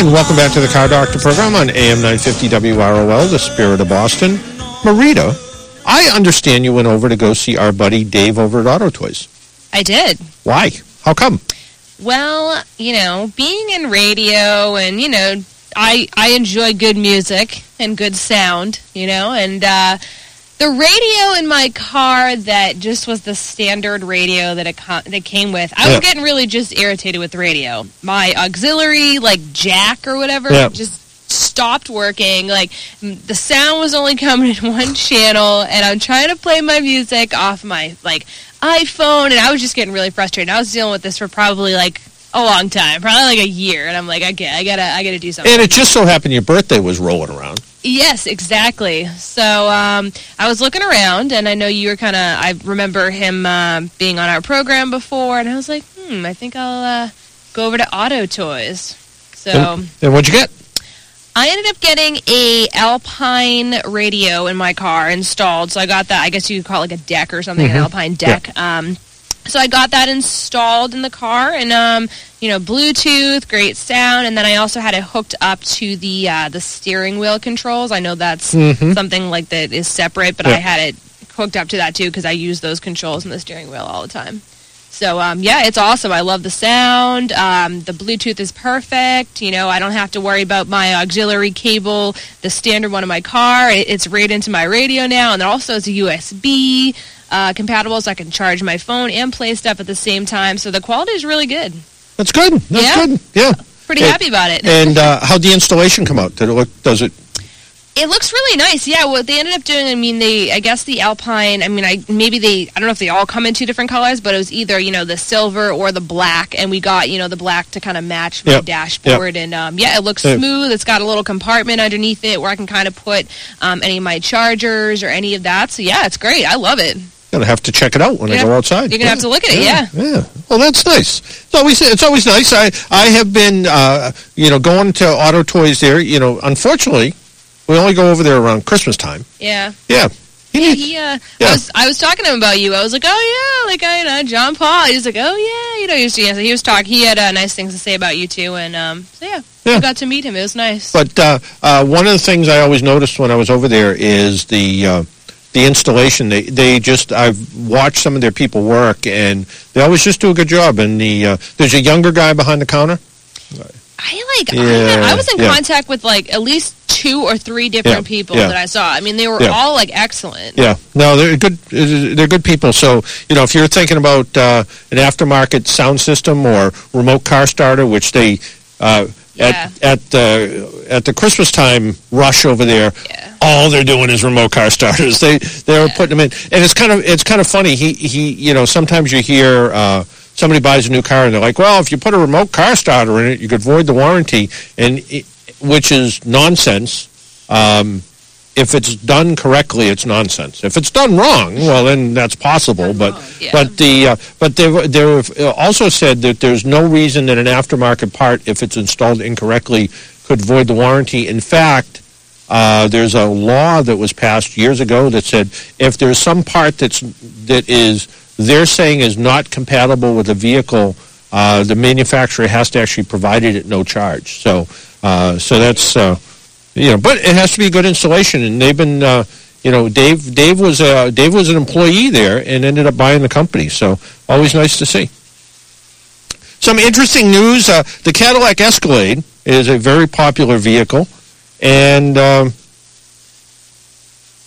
And welcome back to the Car Doctor program on AM 950 WROL, the spirit of Boston. Marita, I understand you went over to go see our buddy Dave over at Auto Toys. I did. Why? How come? Well, you know, being in radio and, you know, I I enjoy good music and good sound, you know, and uh the radio in my car that just was the standard radio that it that came with. I Yeah. was getting really just irritated with the radio. My auxiliary like jack or whatever Yeah. just stopped working. Like the sound was only coming in one channel and I'm trying to play my music off my like iPhone and I was just getting really frustrated. I was dealing with this for probably like a long time, probably like a year and I'm like, okay, I got to I got to do something. And it just so happened your birthday was rolling around. Yes, exactly. So um, I was looking around, and I know you were kind of. I remember him uh, being on our program before, and I was like, hmm, I think I'll uh, go over to Auto Toys. So And, and what'd you get? I ended up getting a Alpine radio in my car installed. So I got that. I guess you could call it like a deck or something, Mhm. an Alpine deck. Um, so I got that installed in the car, and um, you know, Bluetooth, great sound, and then I also had it hooked up to the uh, the steering wheel controls. I know that's Mhm. something like that is separate, but Yeah. I had it hooked up to that too because I use those controls in the steering wheel all the time. So um, yeah, it's awesome. I love the sound. Um, the Bluetooth is perfect. You know, I don't have to worry about my auxiliary cable, the standard one in my car. It, it's right into my radio now, and it also is a USB uh, compatible, so I can charge my phone and play stuff at the same time. So the quality is really good. That's good. That's Yeah. good. Yeah. Pretty And- happy about it. And uh, how'd the installation come out? Did it look? Does it? It looks really nice. Yeah, what they ended up doing, I mean, they, I guess the Alpine, I mean, I maybe they, I don't know if they all come in two different colors, but it was either, you know, the silver or the black, and we got, you know, the black to kind of match my Yep. dashboard. And, um, yeah, it looks Yeah. smooth. It's got a little compartment underneath it where I can kind of put um, any of my chargers or any of that. So, yeah, it's great. I love it. Gonna have to check it out when I Yeah. go outside. You're going to have to look at it, yeah. Yeah. Well, that's nice. It's always it's always nice. I I have been uh, you know going to Auto Toys there. You know, unfortunately, we only go over there around Christmas time. Yeah. Yeah. Yeah, he, uh, I was, I was talking to him about you. I was like, oh yeah, like I, you know, John Paul. He was like, oh yeah, you know, he was, yeah, so he was talking. He had uh, nice things to say about you too, and um, so yeah, Yeah. I got to meet him. It was nice. But uh, uh, one of the things I always noticed when I was over there is the uh, the installation. They they just I've watched some of their people work, and they always just do a good job. And the uh, there's a younger guy behind the counter. I like, Yeah, I, I was in yeah. contact with like at least two or three different Yeah, people that I saw. I mean, they were all like excellent. Yeah, no, they're good. They're good people. So you know, if you're thinking about uh, an aftermarket sound system or remote car starter, which they uh, at at the at the Christmas time rush over there, all they're doing is remote car starters. They they're putting them in, and it's kind of it's kind of funny. He he, you know, sometimes you hear. Uh, Somebody buys a new car and they're like, "Well, if you put a remote car starter in it, you could void the warranty," and it, which is nonsense. Um, if it's done correctly, it's nonsense. If it's done wrong, well, then that's possible. But but the uh, but they they also said that there's no reason that an aftermarket part, if it's installed incorrectly, could void the warranty. In fact, uh, there's a law that was passed years ago that said if there's some part that's that is they're saying is not compatible with a vehicle, uh, the manufacturer has to actually provide it at no charge. So uh, so that's. You know, but it has to be good insulation, and they've been, uh, you know, Dave. Dave was uh, Dave was an employee there and ended up buying the company. So always nice to see. Some interesting news: uh, the Cadillac Escalade is a very popular vehicle, and um,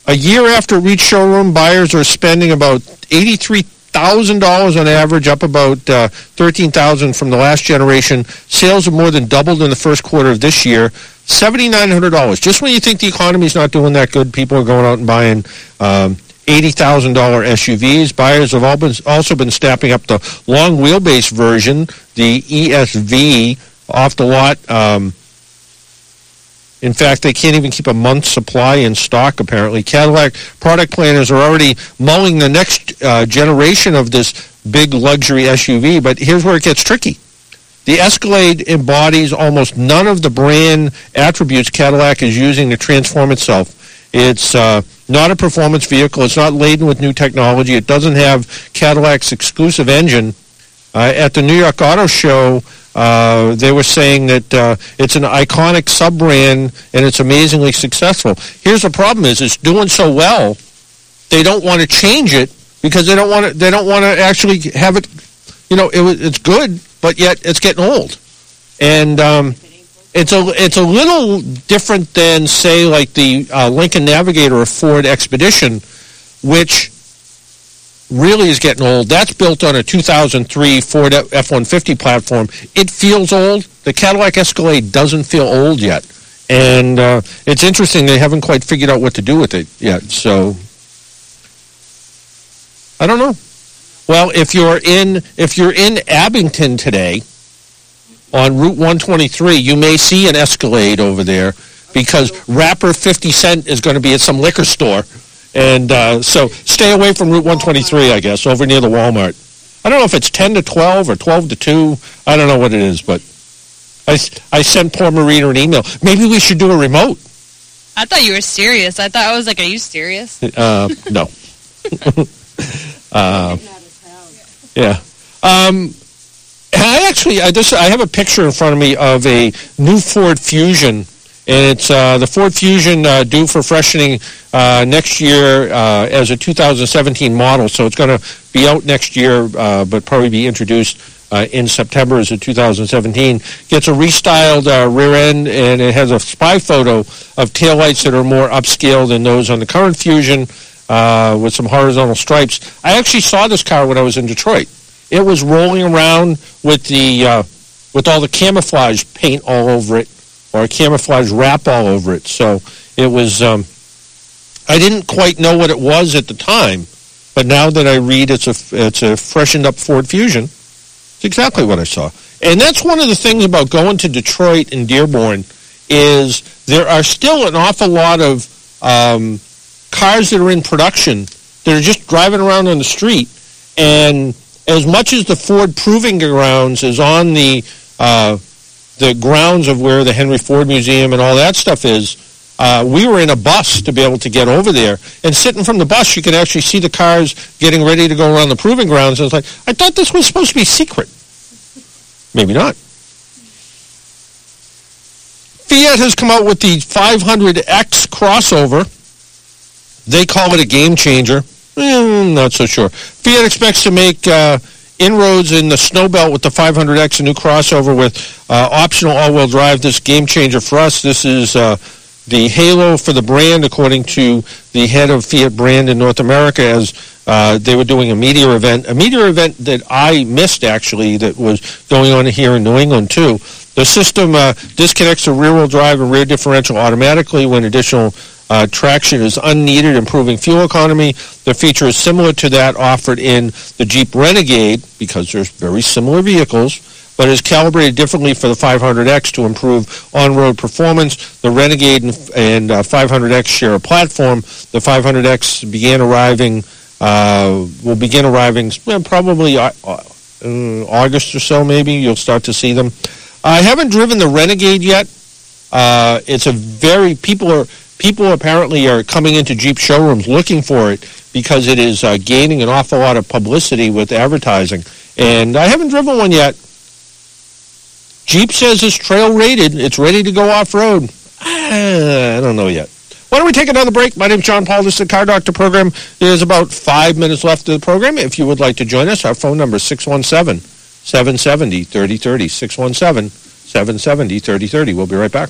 a year after it reached showroom, buyers are spending about eighty-three thousand dollars on average, up about uh, thirteen thousand from the last generation. Sales have more than doubled in the first quarter of this year. Seventy-nine hundred dollars. Just when you think the economy's not doing that good, people are going out and buying um, eighty thousand dollar SUVs. Buyers have all been, also been snapping up the long wheelbase version, the ESV, off the lot. Um, in fact, they can't even keep a month's supply in stock, apparently. Cadillac product planners are already mulling the next uh, generation of this big luxury SUV, but here's where it gets tricky. The Escalade embodies almost none of the brand attributes Cadillac is using to transform itself. It's uh, not a performance vehicle. It's not laden with new technology. It doesn't have Cadillac's exclusive engine. Uh, at the New York Auto Show, uh, they were saying that uh, it's an iconic sub-brand and it's amazingly successful. Here's the problem: is it's doing so well, they don't want to change it because they don't want to. They don't want to actually have it. You know, it, it's good, but yet it's getting old, and um, it's a it's a little different than say like the uh, Lincoln Navigator or Ford Expedition, which really is getting old. That's built on a 2003 Ford F-150 platform. It feels old. The Cadillac Escalade doesn't feel old yet. And uh, it's interesting they haven't quite figured out what to do with it yet. So I don't know. Well, if you're in if you're in Abington today on Route 123, you may see an Escalade over there because rapper 50 Cent is going to be at some liquor store. And uh, so stay away from Route 123, I guess, over near the Walmart. I don't know if it's 10 to 12 or 12 to 2. I don't know what it is, but I, I sent poor Marina an email. Maybe we should do a remote. I thought you were serious. I thought I was like, are you serious? Uh, no. uh, yeah. Um, I actually, I just, I have a picture in front of me of a new Ford Fusion, and it's uh, the Ford Fusion uh, due for freshening uh, next year uh, as a 2017 model. So it's going to be out next year, uh, but probably be introduced uh, in September as a 2017. Gets a restyled rear end, and it has a spy photo of taillights that are more upscale than those on the current Fusion, uh, with some horizontal stripes. I actually saw this car when I was in Detroit. It was rolling around with the uh, with all the camouflage paint all over it, or camouflage wrap all over it. So it was. Um, I didn't quite know what it was at the time, but now that I read, it's a it's a freshened up Ford Fusion. It's exactly what I saw, and that's one of the things about going to Detroit and Dearborn is there are still an awful lot of um, cars that are in production that are just driving around on the street, and as much as the Ford Proving Grounds is on the uh, the grounds of where the Henry Ford Museum and all that stuff is, uh, we were in a bus to be able to get over there. And sitting from the bus, you could actually see the cars getting ready to go around the Proving Grounds. And it's like, I thought this was supposed to be secret. Maybe not. Fiat has come out with the 500X crossover. They call it a game changer. Mm, not so sure. Fiat expects to make uh, inroads in the snow belt with the 500X, a new crossover with uh, optional all-wheel drive. This game changer for us. This is uh, the halo for the brand, according to the head of Fiat brand in North America, as uh, they were doing a media event, a media event that I missed actually, that was going on here in New England too. The system uh, disconnects the rear-wheel drive and rear differential automatically when additional uh, traction is unneeded, improving fuel economy. The feature is similar to that offered in the Jeep Renegade because there's very similar vehicles, but is calibrated differently for the 500X to improve on-road performance. The Renegade and, and uh, 500X share a platform. The 500X began arriving, uh, will begin arriving well, probably uh, uh, August or so. Maybe you'll start to see them. I haven't driven the Renegade yet. Uh, it's a very people are people apparently are coming into Jeep showrooms looking for it because it is uh, gaining an awful lot of publicity with advertising. And I haven't driven one yet. Jeep says it's trail rated. It's ready to go off road. I don't know yet. Why don't we take another break? My name's John Paul. This is the Car Doctor program. There's about five minutes left of the program. If you would like to join us, our phone number is 617 770 3030. 617 770 3030. We'll be right back.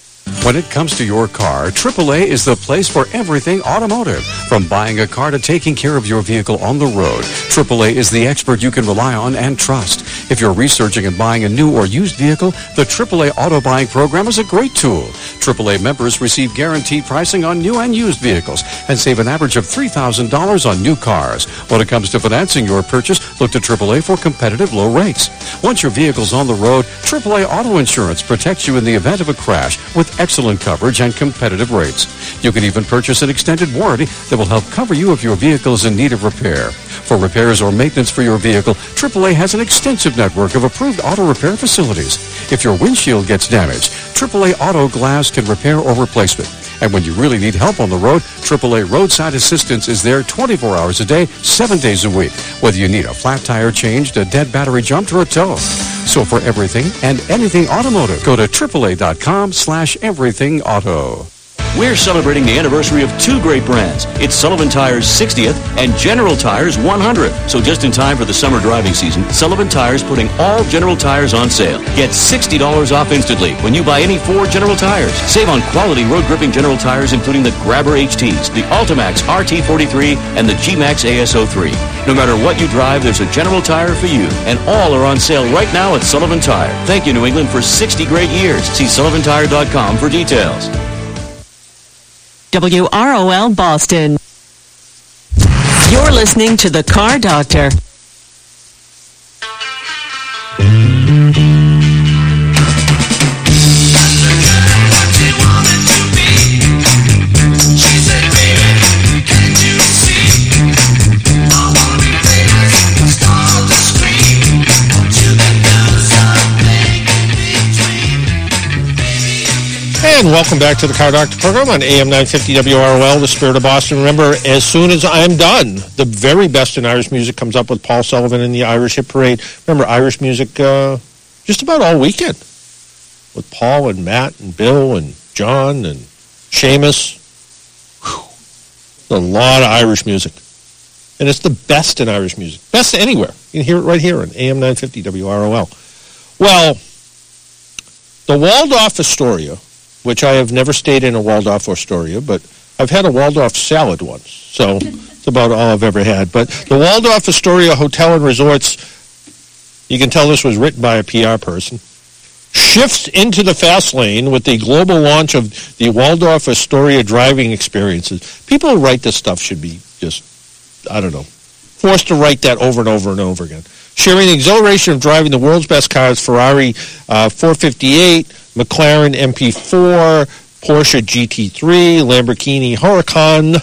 When it comes to your car, AAA is the place for everything automotive. From buying a car to taking care of your vehicle on the road, AAA is the expert you can rely on and trust. If you're researching and buying a new or used vehicle, the AAA Auto Buying Program is a great tool. AAA members receive guaranteed pricing on new and used vehicles and save an average of $3,000 on new cars. When it comes to financing your purchase, look to AAA for competitive low rates. Once your vehicle's on the road, AAA Auto Insurance protects you in the event of a crash with excellent coverage and competitive rates. You can even purchase an extended warranty that will help cover you if your vehicle is in need of repair. For repairs or maintenance for your vehicle, AAA has an extensive network of approved auto repair facilities. If your windshield gets damaged, AAA Auto Glass can repair or replacement. And when you really need help on the road, AAA Roadside Assistance is there 24 hours a day, 7 days a week, whether you need a flat tire changed, a dead battery jumped, or a tow. So for everything and anything automotive, go to AAA.com slash everything auto. We're celebrating the anniversary of two great brands. It's Sullivan Tires 60th and General Tires 100th. So just in time for the summer driving season, Sullivan Tires putting all General Tires on sale. Get $60 off instantly when you buy any four General Tires. Save on quality road gripping General Tires including the Grabber HTs, the Altimax RT43, and the G-Max AS-03. No matter what you drive, there's a General Tire for you. And all are on sale right now at Sullivan Tire. Thank you, New England, for 60 great years. See sullivantire.com for details. WROL Boston. You're listening to The Car Doctor. And welcome back to the Car Doctor program on AM 950 WROL, the spirit of Boston. Remember, as soon as I'm done, the very best in Irish music comes up with Paul Sullivan and the Irish Hit Parade. Remember, Irish music uh, just about all weekend with Paul and Matt and Bill and John and Seamus. Whew. A lot of Irish music. And it's the best in Irish music. Best anywhere. You can hear it right here on AM 950 WROL. Well, the Waldorf Astoria which I have never stayed in a Waldorf Astoria, but I've had a Waldorf salad once, so it's about all I've ever had. But the Waldorf Astoria Hotel and Resorts, you can tell this was written by a PR person, shifts into the fast lane with the global launch of the Waldorf Astoria driving experiences. People who write this stuff should be just, I don't know, forced to write that over and over and over again. Sharing the exhilaration of driving the world's best cars, Ferrari uh, 458, McLaren MP4, Porsche GT3, Lamborghini Huracan,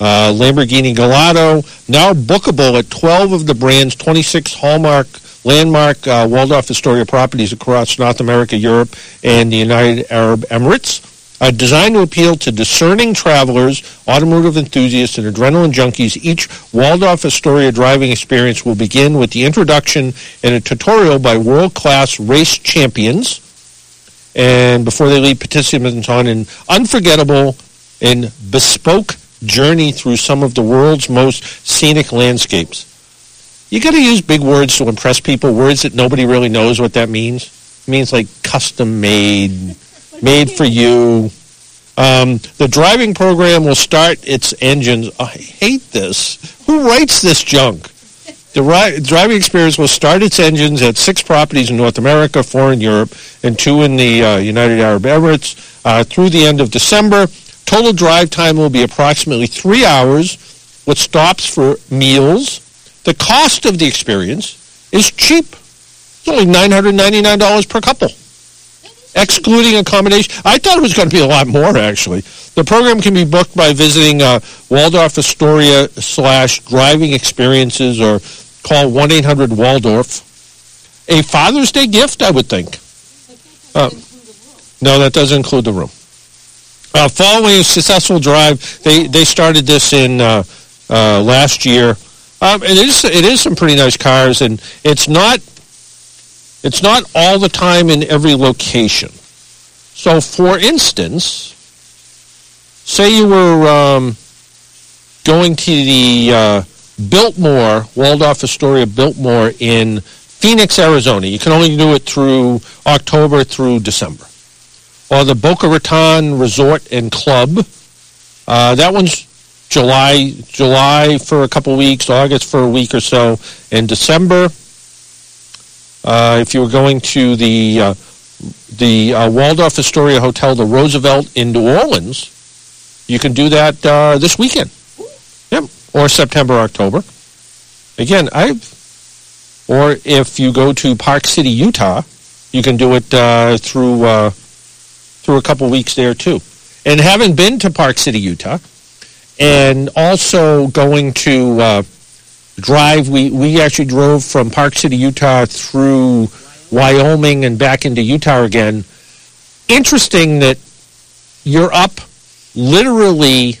uh, Lamborghini Gallardo, now bookable at 12 of the brand's 26 hallmark landmark uh, Waldorf Astoria properties across North America, Europe, and the United Arab Emirates. Designed to appeal to discerning travelers, automotive enthusiasts, and adrenaline junkies, each Waldorf Astoria driving experience will begin with the introduction and a tutorial by world-class race champions and before they lead participants on an unforgettable and bespoke journey through some of the world's most scenic landscapes. You got to use big words to impress people, words that nobody really knows what that means. It means like custom made, made for you. Um, the driving program will start its engines. I hate this. Who writes this junk? The ri- driving experience will start its engines at six properties in North America, four in Europe, and two in the uh, United Arab Emirates uh, through the end of December. Total drive time will be approximately three hours with stops for meals. The cost of the experience is cheap. It's only $999 per couple, excluding accommodation. I thought it was going to be a lot more, actually. The program can be booked by visiting uh, Waldorf Astoria slash driving experiences or call 1-800-WALDORF. A Father's Day gift, I would think. Uh, no, that doesn't include the room. Uh, following a successful drive, they, they started this in uh, uh, last year. Um, it is it is some pretty nice cars, and it's not it's not all the time in every location. So, for instance, say you were um, going to the uh, Biltmore, Waldorf Astoria Biltmore in Phoenix, Arizona. You can only do it through October through December. Or the Boca Raton Resort and Club. Uh, that one's July, July for a couple weeks, August for a week or so, and December. Uh, if you were going to the uh, the uh, Waldorf Astoria Hotel, the Roosevelt in New Orleans, you can do that uh, this weekend. Yep, or September, October. Again, I've or if you go to Park City, Utah, you can do it uh, through uh, through a couple weeks there too. And having been to Park City, Utah, and also going to drive, we we actually drove from Park City, Utah, through Wyoming and back into Utah again. Interesting that you're up literally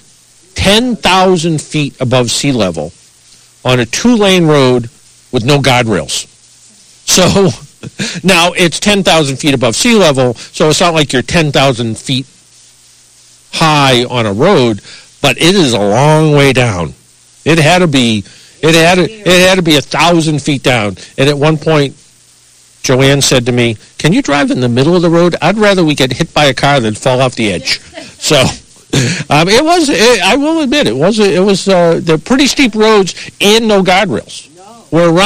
ten thousand feet above sea level on a two-lane road with no guardrails. So now it's 10,000 feet above sea level, so it's not like you're 10,000 feet high on a road, but it is a long way down. It had to be, it had to, it had to be a thousand feet down. And at one point, Joanne said to me, "Can you drive in the middle of the road? I'd rather we get hit by a car than fall off the edge." So, um, it was. It, I will admit, it was. It was. Uh, they're pretty steep roads and no guardrails. Where around